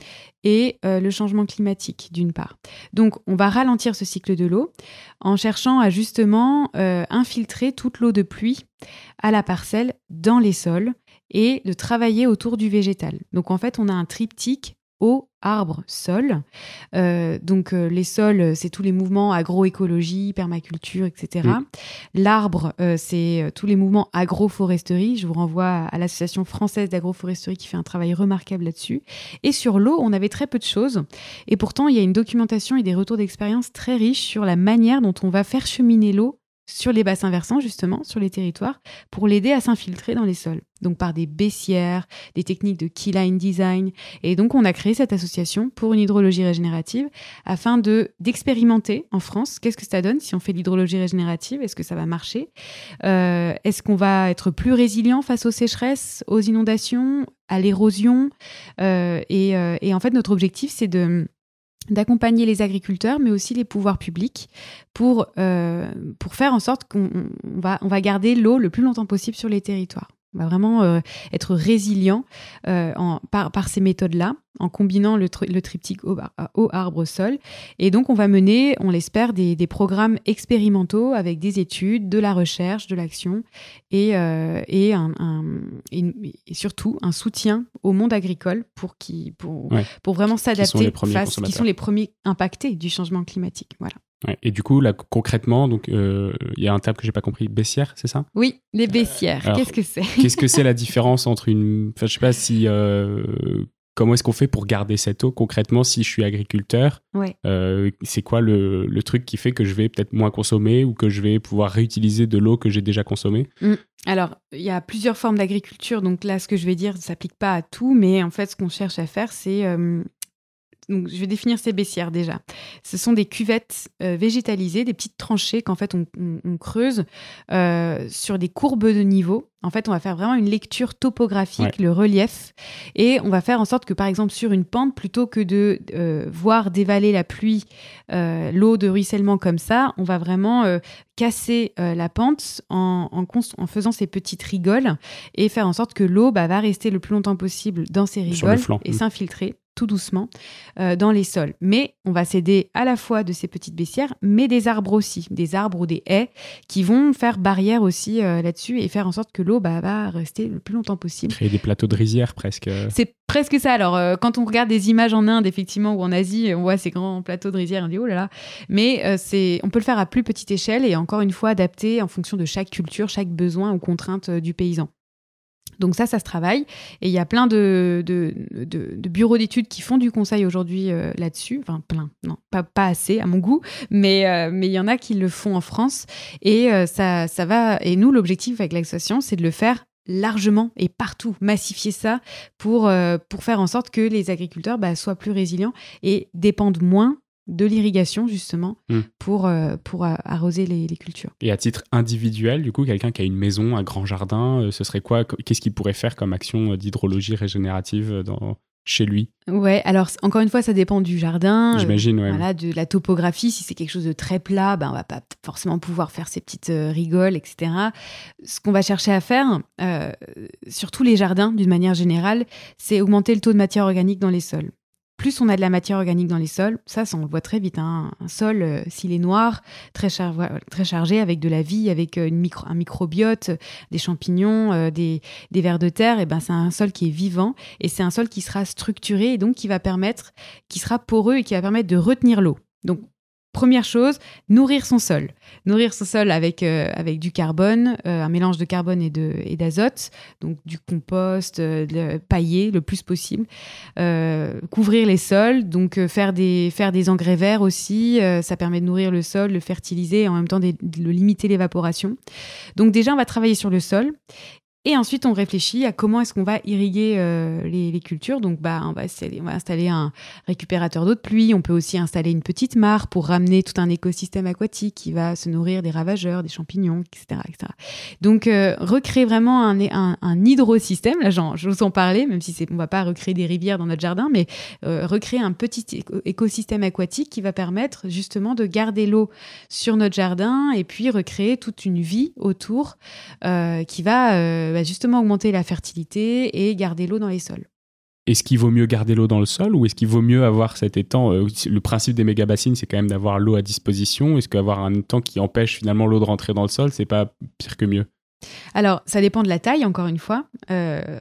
et le changement climatique d'une part. Donc on va ralentir ce cycle de l'eau en cherchant à justement infiltrer toute l'eau de pluie à la parcelle dans les sols et de travailler autour du végétal. Donc en fait, on a un triptyque eau, arbre, sol. Euh, donc euh, les sols, c'est tous les mouvements agroécologie, permaculture, etc. L'arbre, euh, c'est tous les mouvements agroforesterie. Je vous renvoie à l'association française d'agroforesterie qui fait un travail remarquable là-dessus. Et sur l'eau, on avait très peu de choses. Et pourtant, il y a une documentation et des retours d'expérience très riches sur la manière dont on va faire cheminer l'eau sur les bassins versants, justement, sur les territoires, pour l'aider à s'infiltrer dans les sols. Donc par des baissières, des techniques de keyline design. Et donc on a créé cette association pour une hydrologie régénérative afin de d'expérimenter en France qu'est-ce que ça donne si on fait l'hydrologie régénérative? Est-ce que ça va marcher? Euh, Est-ce qu'on va être plus résilient face aux sécheresses, aux inondations, à l'érosion? Euh, euh, et en fait notre objectif c'est de d'accompagner les agriculteurs, mais aussi les pouvoirs publics, pour, euh, pour faire en sorte qu'on va, on va garder l'eau le plus longtemps possible sur les territoires. On va vraiment euh, être résilient euh, en, par, par, ces méthodes-là, en combinant le, le triptyque eau, arbre, sol. Et donc, on va mener, on l'espère, des, des, programmes expérimentaux avec des études, de la recherche, de l'action et, euh, et, un, un, et, surtout un soutien au monde agricole pour, qui, pour, pour vraiment s'adapter face, qui sont les premiers impactés du changement climatique. Voilà. Et du coup, là, concrètement, donc euh, il y a un terme que j'ai pas compris, baissière, c'est ça? Oui, les baissières. Qu'est-ce que c'est? Qu'est-ce que c'est la différence entre une, enfin, je sais pas si euh, comment est-ce qu'on fait pour garder cette eau? Concrètement si je suis agriculteur ouais. euh, C'est quoi le, le, truc qui fait que je vais peut-être moins consommer ou que je vais pouvoir réutiliser de l'eau que j'ai déjà consommée? Mmh. Alors, il y a plusieurs formes d'agriculture, donc là, ce que je vais dire ne s'applique pas à tout, mais en fait, ce qu'on cherche à faire, c'est donc, je vais définir ces baissières déjà. Ce sont des cuvettes euh, végétalisées, des petites tranchées qu'en fait on, creuse euh, sur des courbes de niveau. En fait, on va faire vraiment une lecture topographique, le relief, et on va faire en sorte que, par exemple, sur une pente, plutôt que de euh, voir dévaler la pluie, l'eau de ruissellement comme ça, on va vraiment casser la pente en, en, faisant ces petites rigoles et faire en sorte que l'eau bah, va rester le plus longtemps possible dans ces rigoles et mmh. s'infiltrer tout doucement euh, dans les sols. Mais on va s'aider à la fois de ces petites baissières, mais des arbres aussi, des arbres ou des haies qui vont faire barrière aussi euh, là-dessus et faire en sorte que l'eau bah, va rester le plus longtemps possible. Créer des plateaux de rizière presque. C'est presque ça. Alors, euh, quand on regarde des images en Inde, effectivement, ou en Asie, on voit ces grands plateaux de rizière, on dit oh là là. Mais c'est, on peut le faire à plus petite échelle et encore une fois adapté en fonction de chaque culture, chaque besoin ou contrainte du paysan. Donc ça, ça se travaille. Et il y a plein de, de, de, bureaux d'études qui font du conseil aujourd'hui euh, là-dessus. Enfin, plein, non, pas, pas assez à mon goût, mais euh, mais il y en a qui le font en France. Et euh, ça, ça va. Et nous, l'objectif avec l'association, c'est de le faire largement et partout, massifier ça pour, pour faire en sorte que les agriculteurs bah, soient plus résilients et dépendent moins de l'irrigation justement hmm. pour, euh, pour arroser les, cultures. Et à titre individuel, du coup, quelqu'un qui a une maison, un grand jardin, euh, ce serait quoi? Qu'est-ce qu'il pourrait faire comme action d'hydrologie régénérative dans, chez lui? Ouais, alors encore une fois, ça dépend du jardin. Euh, J'imagine, ouais. Voilà, de la topographie. Si c'est quelque chose de très plat, ben, on va pas forcément pouvoir faire ces petites rigoles, etc. Ce qu'on va chercher à faire, sur tous les jardins, d'une manière générale, c'est augmenter le taux de matière organique dans les sols plus on a de la matière organique dans les sols, ça, ça on le voit très vite. Hein. Un sol, euh, s'il est noir, très, chargé, avec de la vie, avec euh, un microbiote, des champignons, euh, des, des, vers de terre, et ben c'est un sol qui est vivant et c'est un sol qui sera structuré et donc qui va permettre, qui sera poreux et qui va permettre de retenir l'eau. Donc Première chose, nourrir son sol. Nourrir son sol avec, euh, avec du carbone, euh, un mélange de carbone et d'azote, donc du compost, euh, paillé le plus possible. couvrir les sols, donc faire, des, faire des engrais verts aussi, ça permet de nourrir le sol, le fertiliser et en même temps de, de limiter l'évaporation. Donc déjà, on va travailler sur le sol. Et ensuite, on réfléchit à comment est-ce qu'on va irriguer euh, les, cultures. Donc, bah, on va, installer, un récupérateur d'eau de pluie. On peut aussi installer une petite mare pour ramener tout un écosystème aquatique qui va se nourrir des ravageurs, des champignons, etc. etc. Donc, euh, recréer vraiment un, un, un hydrosystème. Là, j'ose en parler, même si on ne va pas recréer des rivières dans notre jardin, mais euh, recréer un petit écosystème aquatique qui va permettre justement de garder l'eau sur notre jardin et puis recréer toute une vie autour qui va va justement augmenter la fertilité et garder l'eau dans les sols. Est-ce qu'il vaut mieux garder l'eau dans le sol ou est-ce qu'il vaut mieux avoir cet étang euh, Le principe des méga-bassines, c'est quand même d'avoir l'eau à disposition. Est-ce qu'avoir un étang qui empêche finalement l'eau de rentrer dans le sol, c'est pas pire que mieux? Alors, ça dépend de la taille, encore une fois. Euh,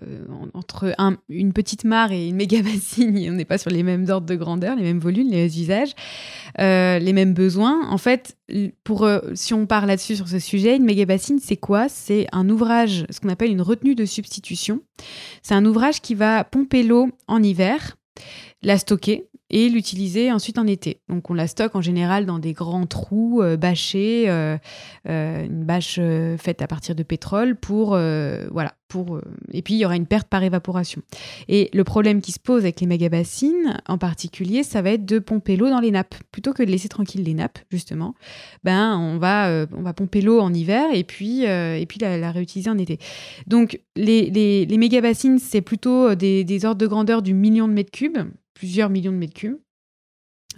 entre une petite mare et une méga bassine, on n'est pas sur les mêmes ordres de grandeur, les mêmes volumes, les mêmes usages, euh, les mêmes besoins. En fait, pour, euh, si on part là-dessus sur ce sujet, une méga bassine, c'est quoi? C'est un ouvrage, ce qu'on appelle une retenue de substitution. C'est un ouvrage qui va pomper l'eau en hiver, la stocker et l'utiliser ensuite en été. Donc on la stocke en général dans des grands trous euh, bâchés, euh, euh, une bâche faite à partir de pétrole pour voilà pour et puis il y aura une perte par évaporation. Et le problème qui se pose avec les méga bassines en particulier, ça va être de pomper l'eau dans les nappes plutôt que de laisser tranquille les nappes justement. Ben on va on va pomper l'eau en hiver et puis et puis la, réutiliser en été. Donc les les, les méga bassines c'est plutôt des ordres de grandeur du million de mètres cubes plusieurs millions de mètres cubes.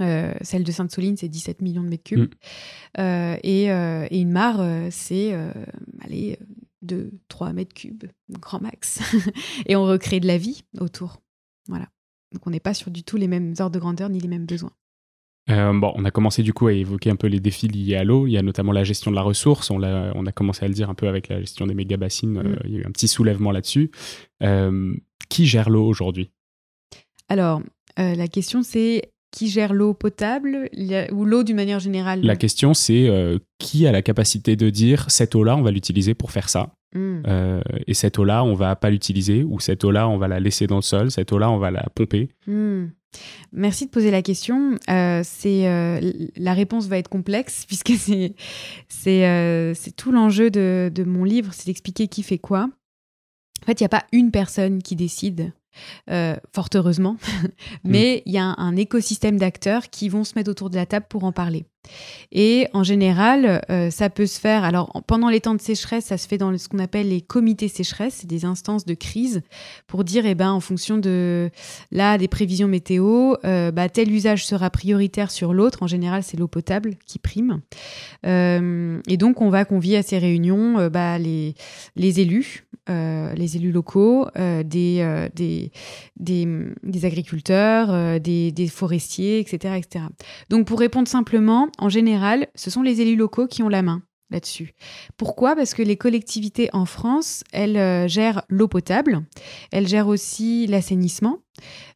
Euh, celle de Sainte-Soline, c'est 17 millions de mètres cubes. Mm. Euh, euh, et, une mare, c'est allez, de 3 mètres cubes, grand max. et on recrée de la vie autour. Voilà. Donc on n'est pas sur du tout les mêmes ordres de grandeur ni les mêmes besoins. bon, on a commencé du coup à évoquer un peu les défis liés à l'eau. Il y a notamment la gestion de la ressource. On a, on a commencé à le dire un peu avec la gestion des méga bassines. Mm. il y a eu un petit soulèvement là-dessus. qui gère l'eau aujourd'hui? Alors, euh, la question, c'est qui gère l'eau potable ou l'eau d'une manière générale? La question, c'est euh, qui a la capacité de dire cette eau-là, on va l'utiliser pour faire ça? Hmm. Euh, et cette eau-là, on va pas l'utiliser, ou cette eau-là, on va la laisser dans le sol, cette eau-là, on va la pomper? Hmm. Merci de poser la question. c'est la réponse va être complexe puisque c'est c'est tout l'enjeu de, de, mon livre, c'est d'expliquer qui fait quoi. En fait, il n'y a pas une personne qui décide euh, fort heureusement. Mais mm. il y a un, écosystème d'acteurs qui vont se mettre autour de la table pour en parler. Et en général, euh, ça peut se faire. Alors, pendant les temps de sécheresse, ça se fait dans ce qu'on appelle les comités sécheresse, c'est des instances de crise pour dire, eh ben, en fonction de là des prévisions météo, euh, bah, tel usage sera prioritaire sur l'autre. En général, c'est l'eau potable qui prime. et donc, on va convier à ces réunions bah, les, les élus, les élus locaux, des, des des, agriculteurs, euh, des, forestiers, etc., etc. Donc pour répondre simplement, en général, ce sont les élus locaux qui ont la main là-dessus. Pourquoi? Parce que les collectivités en France, elles euh, gèrent l'eau potable, elles gèrent aussi l'assainissement,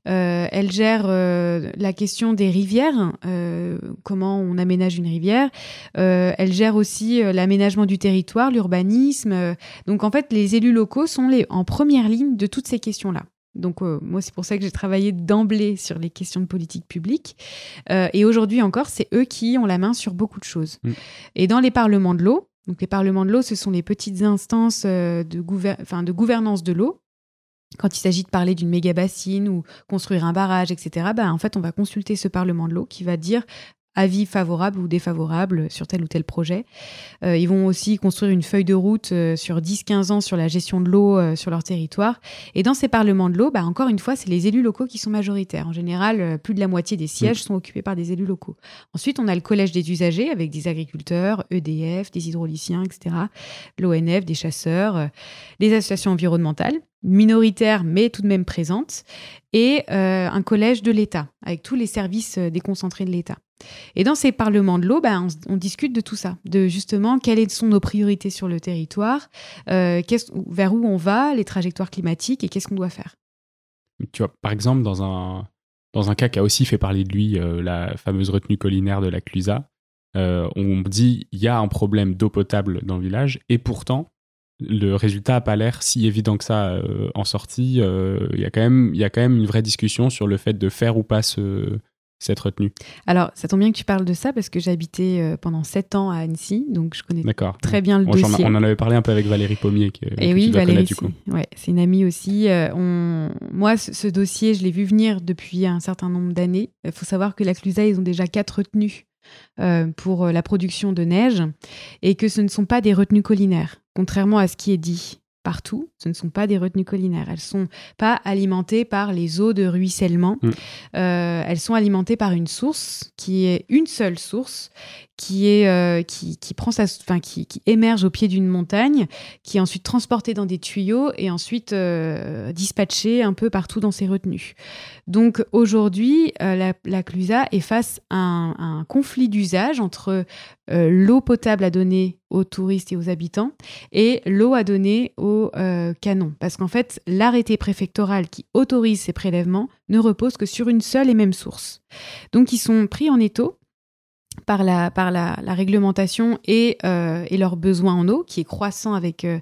euh, elles gèrent la question des rivières, comment on aménage une rivière, elles gèrent aussi l'aménagement du territoire, l'urbanisme. donc en fait, les élus locaux sont les, en première ligne de toutes ces questions-là. Donc euh, moi, c'est pour ça que j'ai travaillé d'emblée sur les questions de politique publique. Euh, et aujourd'hui encore, c'est eux qui ont la main sur beaucoup de choses. Mm. Et dans les parlements de l'eau, donc les parlements de l'eau, ce sont les petites instances euh, de, de gouvernance de l'eau. Quand il s'agit de parler d'une méga bassine ou construire un barrage, etc., bah, en fait, on va consulter ce Parlement de l'eau qui va dire avis favorable ou défavorable sur tel ou tel projet. Euh, ils vont aussi construire une feuille de route euh, sur 10-15 ans sur la gestion de l'eau euh, sur leur territoire. Et dans ces parlements de l'eau, bah, encore une fois, c'est les élus locaux qui sont majoritaires. En général, plus de la moitié des sièges sont occupés par des élus locaux. Ensuite, on a le collège des usagers avec des agriculteurs, EDF, des hydrauliciens, etc., l'ONF, des chasseurs, des associations environnementales minoritaires mais tout de même présentes, et un collège de l'État, avec tous les services déconcentrés de l'État. Et dans ces parlements de l'eau, ben, on, discute de tout ça, de justement quelles sont nos priorités sur le territoire, euh, vers où on va, les trajectoires climatiques et qu'est-ce qu'on doit faire. Tu vois, par exemple, dans un, dans un cas qui a aussi fait parler de lui, euh, la fameuse retenue collinaire de la Clusa, euh, on dit il y a un problème d'eau potable dans le village et pourtant le résultat n'a pas l'air si évident que ça en sortie. Il même, y a quand même une vraie discussion sur le fait de faire ou pas ce, cette retenue Alors, ça tombe bien que tu parles de ça parce que j'ai habité euh, pendant sept ans à Annecy, donc je connais très bien le dossier. On en avait parlé un peu avec Valérie Pommier. Que, Et oui, Valérie, c'est une amie aussi. Euh, moi, ce, dossier, je l'ai vu venir depuis un certain nombre d'années. Il faut savoir que la Clusa, ils ont déjà quatre retenues euh, pour la production de neige et que ce ne sont pas des retenues collinaires, contrairement à ce qui est dit partout. Ce ne sont pas des retenues collinaires. Elles ne sont pas alimentées par les eaux de ruissellement. Mm. Euh, elles sont alimentées par une source qui est une seule source qui est euh, qui, qui, prend sa, enfin qui, qui émerge au pied d'une montagne, qui est ensuite transportée dans des tuyaux et ensuite euh, dispatchée un peu partout dans ses retenues. Donc aujourd'hui, la, la, Clusa est face à un, un conflit d'usage entre l'eau potable à donner aux touristes et aux habitants et l'eau à donner aux canons. Parce qu'en fait, l'arrêté préfectoral qui autorise ces prélèvements ne repose que sur une seule et même source. Donc ils sont pris en étau par la, par la, réglementation et, euh, et leur besoin en eau, qui est croissant avec euh,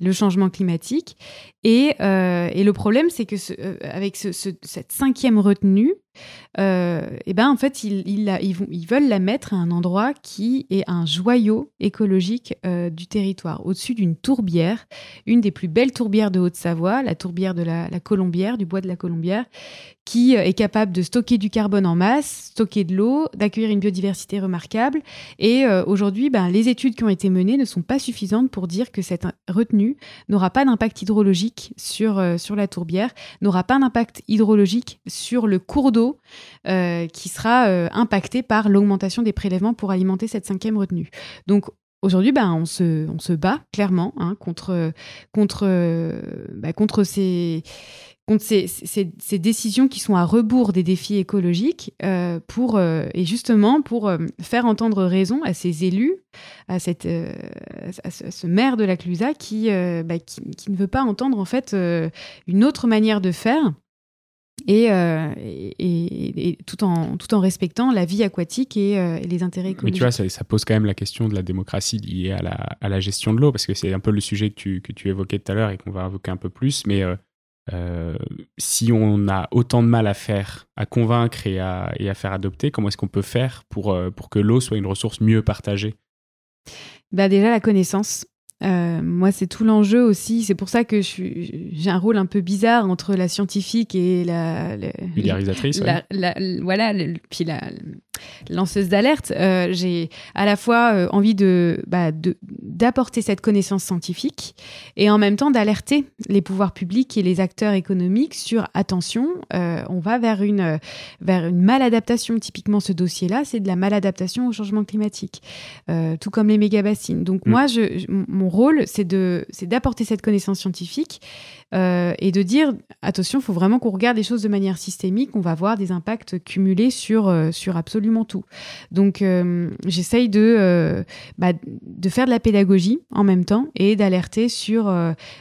le changement climatique. Et, euh, et le problème, c'est que avec ce, cette cinquième retenue, et ben en fait, ils, ils, ils, veulent la mettre à un endroit qui est un joyau écologique du territoire, au-dessus d'une tourbière, une des plus belles tourbières de Haute-Savoie, la tourbière de la, Colombière, du bois de la Colombière, qui est capable de stocker du carbone en masse, stocker de l'eau, d'accueillir une biodiversité remarquable. Et euh, aujourd'hui, ben, les études qui ont été menées ne sont pas suffisantes pour dire que cette retenue n'aura pas d'impact hydrologique sur, euh, sur la tourbière, n'aura pas d'impact hydrologique sur le cours d'eau euh, qui sera impacté par l'augmentation des prélèvements pour alimenter cette cinquième retenue. Donc Aujourd'hui, ben, on, se, on se bat clairement hein, contre, contre, ben, contre ces, contre ces, ces, décisions qui sont à rebours des défis écologiques euh, pour, euh, et justement pour euh, faire entendre raison à ces élus, à, cette, à ce, maire de la Clusa qui, bah, qui, qui, ne veut pas entendre en fait une autre manière de faire. Et, et, et, tout, en, tout en respectant la vie aquatique et, les intérêts écologiques. Mais tu vois, ça, pose quand même la question de la démocratie liée à la, à la gestion de l'eau, parce que c'est un peu le sujet que tu, que tu évoquais tout à l'heure et qu'on va évoquer un peu plus. Mais euh, si on a autant de mal à faire, à convaincre et à, et à faire adopter, comment est-ce qu'on peut faire pour, euh, pour que l'eau soit une ressource mieux partagée? Bah Déjà la connaissance. Euh, moi, c'est tout l'enjeu aussi. C'est pour ça que j'ai un rôle un peu bizarre entre la scientifique et la. Vulgarisatrice. voilà, puis la lanceuse d'alerte. Euh, j'ai à la fois euh, envie bah, de d'apporter cette connaissance scientifique et en même temps d'alerter les pouvoirs publics et les acteurs économiques sur attention, on va vers une vers une maladaptation. Typiquement, ce dossier-là, c'est de la maladaptation au changement climatique, tout comme les méga bassines. Donc mm. moi, je, mon rôle, c'est d'apporter cette connaissance scientifique euh, et de dire attention, il faut vraiment qu'on regarde les choses de manière systémique. On va voir des impacts cumulés sur, euh, sur absolument tout. Donc, euh, j'essaye de, bah, de faire de la pédagogie en même temps et d'alerter sur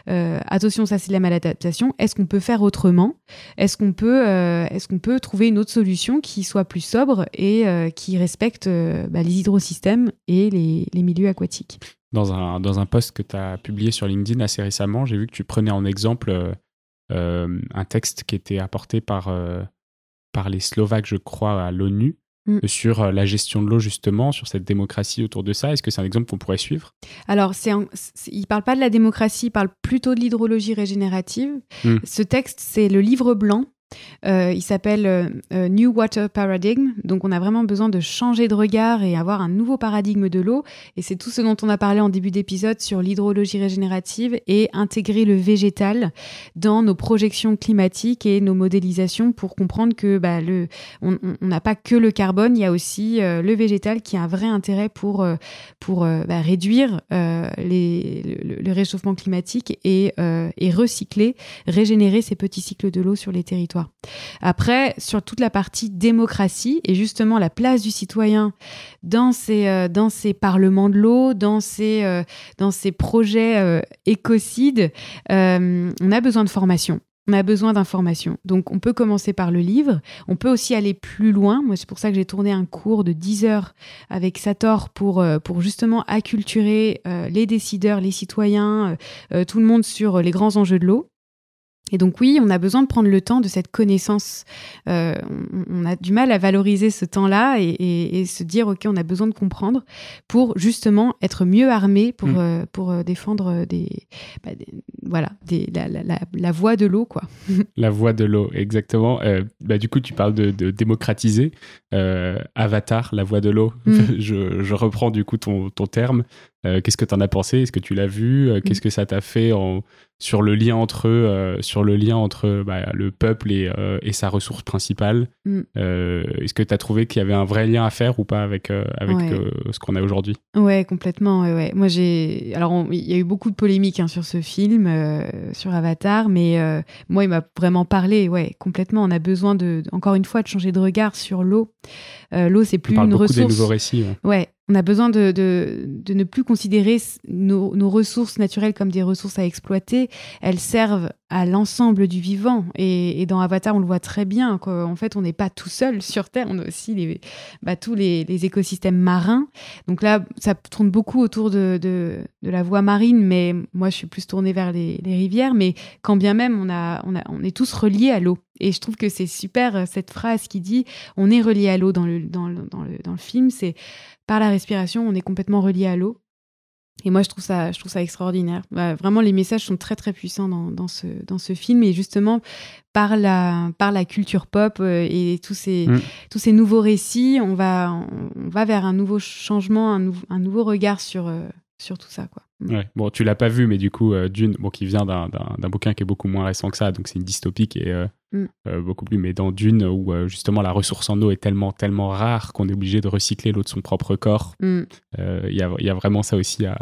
attention, ça c'est de la maladaptation. Est-ce qu'on peut faire autrement? Est-ce qu'on peut, est qu'on peut trouver une autre solution qui soit plus sobre et qui respecte bah, les hydrosystèmes et les, les milieux aquatiques? Dans un, dans un post que tu as publié sur LinkedIn assez récemment, j'ai vu que tu prenais en exemple euh, euh, un texte qui était apporté par, euh, par les Slovaques, je crois, à l'ONU, mm. sur la gestion de l'eau, justement, sur cette démocratie autour de ça. Est-ce que c'est un exemple qu'on pourrait suivre? Alors, c'est il ne parle pas de la démocratie, il parle plutôt de l'hydrologie régénérative. Mm. Ce texte, c'est le livre blanc il s'appelle euh, euh, New Water Paradigm. Donc, on a vraiment besoin de changer de regard et avoir un nouveau paradigme de l'eau. Et c'est tout ce dont on a parlé en début d'épisode sur l'hydrologie régénérative et intégrer le végétal dans nos projections climatiques et nos modélisations pour comprendre que bah, on n'a pas que le carbone, il y a aussi le végétal qui a un vrai intérêt pour, bah, réduire le, réchauffement climatique et recycler, régénérer ces petits cycles de l'eau sur les territoires. Après, sur toute la partie démocratie et justement la place du citoyen dans ces, euh, parlements de l'eau, dans ces, euh, projets euh, écocides, on a besoin de formation. On a besoin d'informations. Donc, on peut commencer par le livre. On peut aussi aller plus loin. Moi, c'est pour ça que j'ai tourné un cours de 10 heures avec Sator pour, pour justement acculturer les décideurs, les citoyens, tout le monde sur les grands enjeux de l'eau. Et donc oui, on a besoin de prendre le temps de cette connaissance. Euh, on, a du mal à valoriser ce temps-là et, se dire, OK, on a besoin de comprendre pour justement être mieux armé pour, mm. euh, pour euh, défendre des, bah, voilà, des, la, voie de l'eau. quoi. la voie de l'eau, exactement. bah, du coup, tu parles de, démocratiser. Avatar, la voie de l'eau. Mm. je, reprends du coup ton, ton terme. Qu'est-ce que tu en as pensé? Est-ce que tu l'as vu? Qu'est-ce mm. que ça t'a fait en sur le lien entre euh, sur le lien entre bah, le peuple et, euh, et, sa ressource principale? Mm. Euh, est-ce que tu as trouvé qu'il y avait un vrai lien à faire ou pas avec, avec ce qu'on a aujourd'hui? Ouais, complètement. Ouais, Moi, j'ai. Alors, il y a eu beaucoup de polémiques hein, sur ce film, sur Avatar, mais moi, il m'a vraiment parlé. Ouais, complètement. On a besoin de, encore une fois, de changer de regard sur l'eau. l'eau, c'est plus On parle une ressource. Des nouveaux récits. ouais on a besoin de, de, ne plus considérer nos, ressources naturelles comme des ressources à exploiter. Elles servent à l'ensemble du vivant. Et, dans Avatar, on le voit très bien. En fait, on n'est pas tout seul sur Terre. On a aussi les, bah, tous les, écosystèmes marins. Donc là, ça tourne beaucoup autour de, de, la voie marine, mais moi, je suis plus tournée vers les, rivières. Mais quand bien même, on, a, on, a, on est tous reliés à l'eau. Et je trouve que c'est super cette phrase qui dit on est relié à l'eau dans le, dans, dans, le, dans le film. C'est par la respiration, on est complètement relié à l'eau. Et moi, je trouve ça, je trouve ça extraordinaire. Bah, vraiment, les messages sont très, très puissants dans, dans, ce, dans ce film. Et justement, par la, par la culture pop euh, et tous ces, mm. tous ces nouveaux récits, on va, on, va vers un nouveau changement, un, un nouveau regard sur, euh, sur tout ça. Quoi. Ouais. Bon, tu l'as pas vu, mais du coup, euh, Dune, bon, qui vient d'un bouquin qui est beaucoup moins récent que ça, donc c'est une dystopique et Mm. Euh, beaucoup plus, mais dans Dune, où euh, justement la ressource en eau est tellement, tellement rare qu'on est obligé de recycler l'eau de son propre corps. Mm. Euh, il y, a, y, a, vraiment ça aussi à,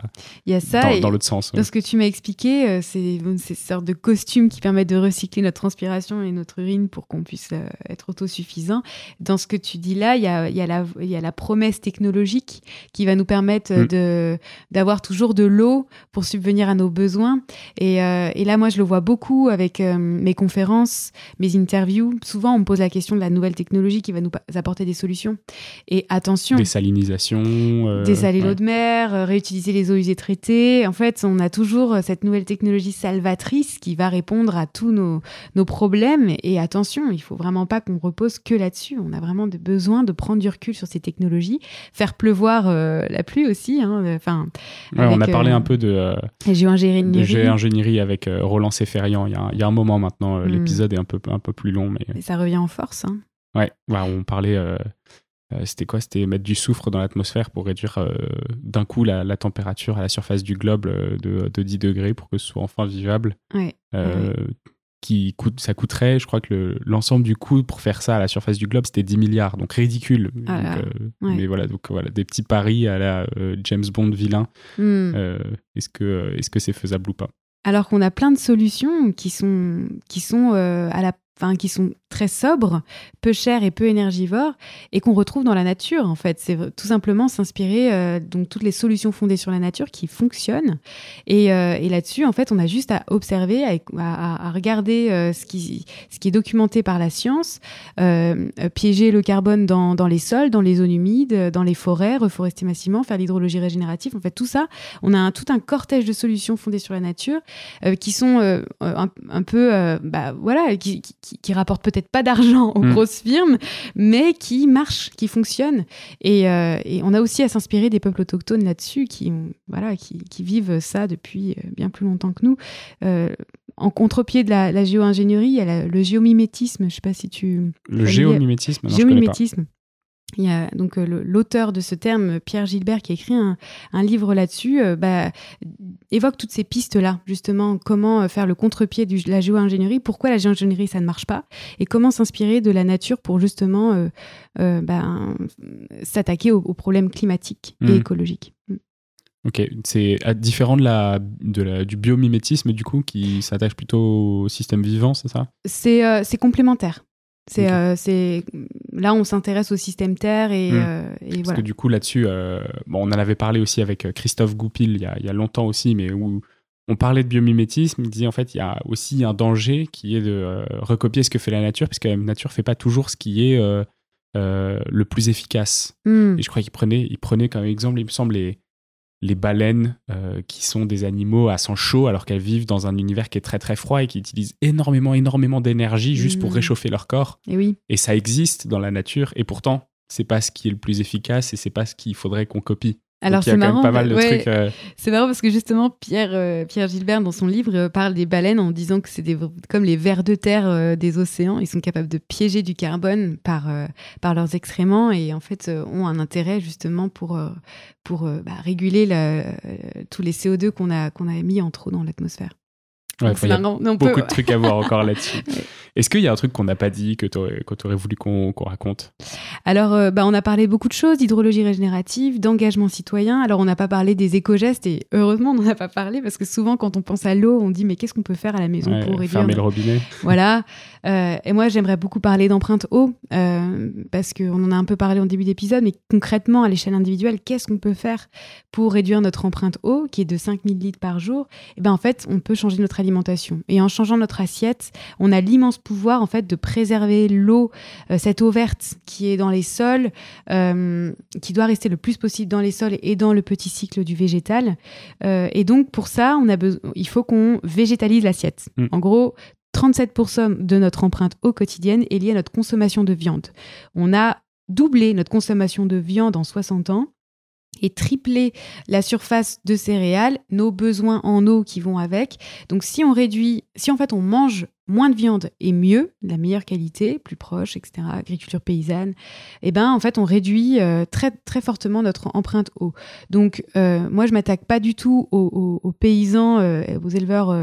y a ça dans, l'autre sens. Dans ce que tu m'as expliqué, c'est ces sortes de costumes qui permettent de recycler notre transpiration et notre urine pour qu'on puisse être autosuffisant. Dans ce que tu dis là, il y a, y, a y a la promesse technologique qui va nous permettre mm. d'avoir toujours de l'eau pour subvenir à nos besoins. Et, et, là, moi, je le vois beaucoup avec mes conférences, mes interviews, souvent on me pose la question de la nouvelle technologie qui va nous apporter des solutions. Et attention. Désalinisation. Euh, dessaler l'eau de mer, euh, réutiliser les eaux usées traitées. En fait, on a toujours euh, cette nouvelle technologie salvatrice qui va répondre à tous nos, nos problèmes. Et attention, il faut vraiment pas qu'on repose que là-dessus. On a vraiment besoin de prendre du recul sur ces technologies, faire pleuvoir la pluie aussi. Hein, enfin, on a parlé un peu de, géo-ingénierie avec Roland Seferian il y, a, il y a un moment maintenant. Hmm. L'épisode est un peu un peu plus long. Mais... Et ça revient en force. Hein. Ouais, on parlait. Euh, euh, c'était quoi? C'était mettre du soufre dans l'atmosphère pour réduire euh, d'un coup la, température à la surface du globe de, de, 10 degrés pour que ce soit enfin vivable. Ouais, Qui coûte, ça coûterait, je crois que l'ensemble du coût pour faire ça à la surface du globe, c'était 10 milliards, donc ridicule. Ah mais voilà, donc voilà, des petits paris à la James Bond vilain. Hmm. est-ce que est-ce que c'est faisable ou pas? Alors qu'on a plein de solutions qui sont, qui sont à la qui sont très sobres, peu chers et peu énergivores, et qu'on retrouve dans la nature, en fait. C'est tout simplement s'inspirer euh, donc toutes les solutions fondées sur la nature qui fonctionnent. Et, euh, là-dessus, en fait, on a juste à observer, à, regarder euh, ce, qui, est documenté par la science, piéger le carbone dans, les sols, dans les zones humides, dans les forêts, reforester massivement, faire l'hydrologie régénérative. En fait, tout ça, on a tout un cortège de solutions fondées sur la nature qui sont un, peu, bah, voilà, qui, qui qui, rapporte peut-être pas d'argent aux mm. grosses firmes, mais qui marche, qui fonctionne. Euh, et, on a aussi à s'inspirer des peuples autochtones là-dessus, qui, voilà, qui, vivent ça depuis euh, bien plus longtemps que nous. Euh, en contre-pied de la, géo-ingénierie, il y a le géomimétisme. Je sais pas si tu. Le géomimétisme. Non, géomimétisme. Il y a donc euh, l'auteur de ce terme, Pierre Gilbert, qui a écrit un, livre là-dessus, euh, bah, évoque toutes ces pistes-là, justement, comment euh, faire le contre-pied de la géo-ingénierie, pourquoi la géo-ingénierie, ça ne marche pas, et comment s'inspirer de la nature pour justement bah, s'attaquer aux, problèmes climatiques et mmh. écologiques. Mmh. Ok, c'est différent de la, de la, du biomimétisme, du coup, qui s'attache plutôt au système vivant, c'est ça? C'est complémentaire. C'est, euh, c'est là on s'intéresse au système Terre et, hmm. euh, Parce voilà. que du coup là-dessus, euh, bon, on en avait parlé aussi avec Christophe Goupil il y a, il y a longtemps aussi, mais où on parlait de biomimétisme, il disait en fait il y a aussi un danger qui est de recopier ce que fait la nature, puisque la nature fait pas toujours ce qui est le plus efficace. Hmm. Et je crois qu'il prenait, il prenait comme exemple, il me semble, les, les baleines, euh, qui sont des animaux à sang chaud alors qu'elles vivent dans un univers qui est très très froid et qui utilisent énormément, énormément d'énergie juste pour Mm. réchauffer leur corps. Et oui. Et ça existe dans la nature. Et pourtant, c'est pas ce qui est le plus efficace et c'est pas ce qu'il faudrait qu'on copie. Alors c'est marrant. même pas mal de ouais, trucs. euh, C'est marrant parce que justement Pierre euh, Pierre Gilbert dans son livre euh, parle des baleines en disant que c'est des comme les vers de terre des océans. Ils sont capables de piéger du carbone par par leurs excréments et en fait ont un intérêt justement pour pour bah, réguler la- tous les CO2 qu'on a qu'on a mis en trop dans l'atmosphère. Ouais, enfin, on beaucoup de trucs à voir encore là-dessus. Ouais. Est-ce qu'il y a un truc qu'on n'a pas dit que tu aurais, voulu qu'on qu'on raconte? Alors, euh, bah, on a parlé beaucoup de choses, d'hydrologie régénérative, d'engagement citoyen. Alors, on n'a pas parlé des éco-gestes et heureusement, on n'en a pas parlé parce que souvent, quand on pense à l'eau, on dit mais qu'est-ce qu'on peut faire à la maison pour réduire Fermer le robinet Voilà. Euh, et moi, j'aimerais beaucoup parler d'empreinte eau euh, parce qu'on en a un peu parlé en début d'épisode, mais concrètement, à l'échelle individuelle, qu'est-ce qu'on peut faire pour réduire notre empreinte eau, qui est de 5000 litres par jour? Et ben en fait, on peut changer notre alimentation. Et en changeant notre assiette, on a l'immense pouvoir en fait de préserver l'eau, euh, cette eau verte qui est dans les sols, euh, qui doit rester le plus possible dans les sols et dans le petit cycle du végétal. Euh, et donc pour ça, on a il faut qu'on végétalise l'assiette. Mm. En gros, 37% de notre empreinte eau quotidienne est liée à notre consommation de viande. On a doublé notre consommation de viande en 60 ans et triplé la surface de céréales, nos besoins en eau qui vont avec. Donc si on réduit, si en fait on mange moins de viande et mieux, la meilleure qualité, plus proche, etc., agriculture paysanne, eh ben en fait on réduit euh, très très fortement notre empreinte eau. Donc euh, moi je m'attaque pas du tout aux, aux- aux paysans, euh, aux éleveurs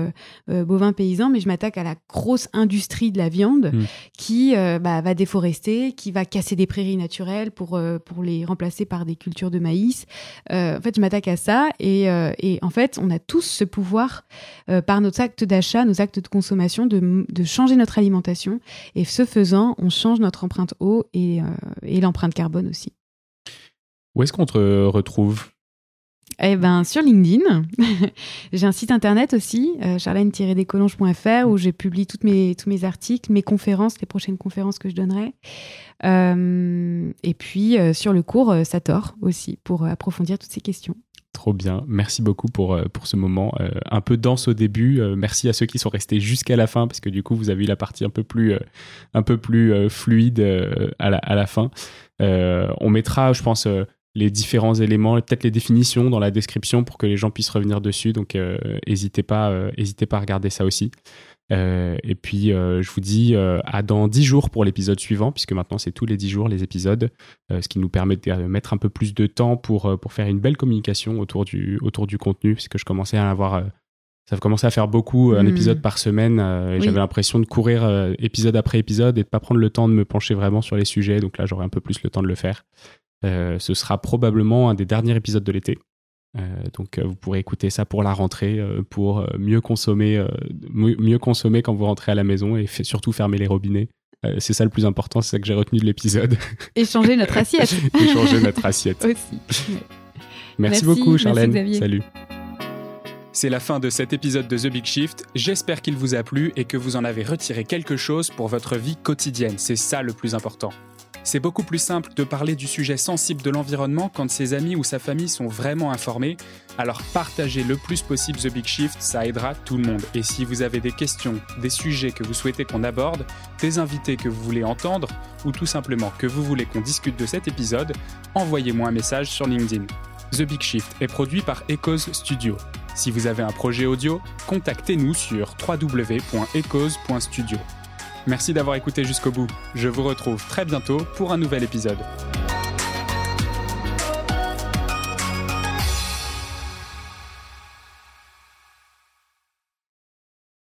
bovins paysans, mais je m'attaque à la grosse industrie de la viande Mm. qui bah, va déforester, qui va casser des prairies naturelles pour, pour les remplacer par des cultures de maïs. En fait, je m'attaque à ça et, et en fait, on a tous ce pouvoir par nos actes d'achat, nos actes de consommation, de, de changer notre alimentation et ce faisant, on change notre empreinte eau et, euh, et l'empreinte carbone aussi. Où est-ce qu'on te retrouve? Eh ben, sur LinkedIn, j'ai un site internet aussi, euh, charlène-descolonges.fr, où je publie toutes mes, tous mes articles, mes conférences, les prochaines conférences que je donnerai. Euh, et puis, euh, sur le cours Sator aussi, pour approfondir toutes ces questions. Trop bien. Merci beaucoup pour, euh, ce moment. Euh, un peu dense au début. Euh, merci à ceux qui sont restés jusqu'à la fin parce que du coup, vous avez eu la partie un peu plus, un peu plus fluide à, la, fin. On mettra, je pense, les différents éléments peut-être les définitions dans la description pour que les gens puissent revenir dessus. Donc, n'hésitez pas, n'hésitez pas à regarder ça aussi. Euh, et puis, euh, je vous dis euh, à dans 10 jours pour l'épisode suivant, puisque maintenant c'est tous les 10 jours les épisodes, euh, ce qui nous permet de mettre un peu plus de temps pour, euh, pour faire une belle communication autour du, autour du contenu, puisque je commençais à avoir. euh, ça commençait à faire beaucoup, un Mm. épisode par semaine, euh, et Oui. j'avais l'impression de courir épisode après épisode et de pas prendre le temps de me pencher vraiment sur les sujets. Donc là, j'aurai un peu plus le temps de le faire. Euh, ce sera probablement un des derniers épisodes de l'été. Euh, donc euh, vous pourrez écouter ça pour la rentrée, euh, pour mieux consommer, euh, mieux, consommer quand vous rentrez à la maison et fait- surtout fermer les robinets. Euh, c'est ça le plus important, c'est ça que j'ai retenu de l'épisode. Et changer notre assiette. et changer notre assiette. aussi. Merci, Merci, beaucoup, Charlène. Salut. C'est la fin de cet épisode de The Big Shift. J'espère qu'il vous a plu et que vous en avez retiré quelque chose pour votre vie quotidienne. C'est ça le plus important. C'est beaucoup plus simple de parler du sujet sensible de l'environnement quand ses amis ou sa famille sont vraiment informés. Alors partagez le plus possible The Big Shift, ça aidera tout le monde. Et si vous avez des questions, des sujets que vous souhaitez qu'on aborde, des invités que vous voulez entendre, ou tout simplement que vous voulez qu'on discute de cet épisode, envoyez-moi un message sur LinkedIn. The Big Shift est produit par Echoes Studio. Si vous avez un projet audio, contactez-nous sur www.echoes.studio. Merci d'avoir écouté jusqu'au bout. Je vous retrouve très bientôt pour un nouvel épisode.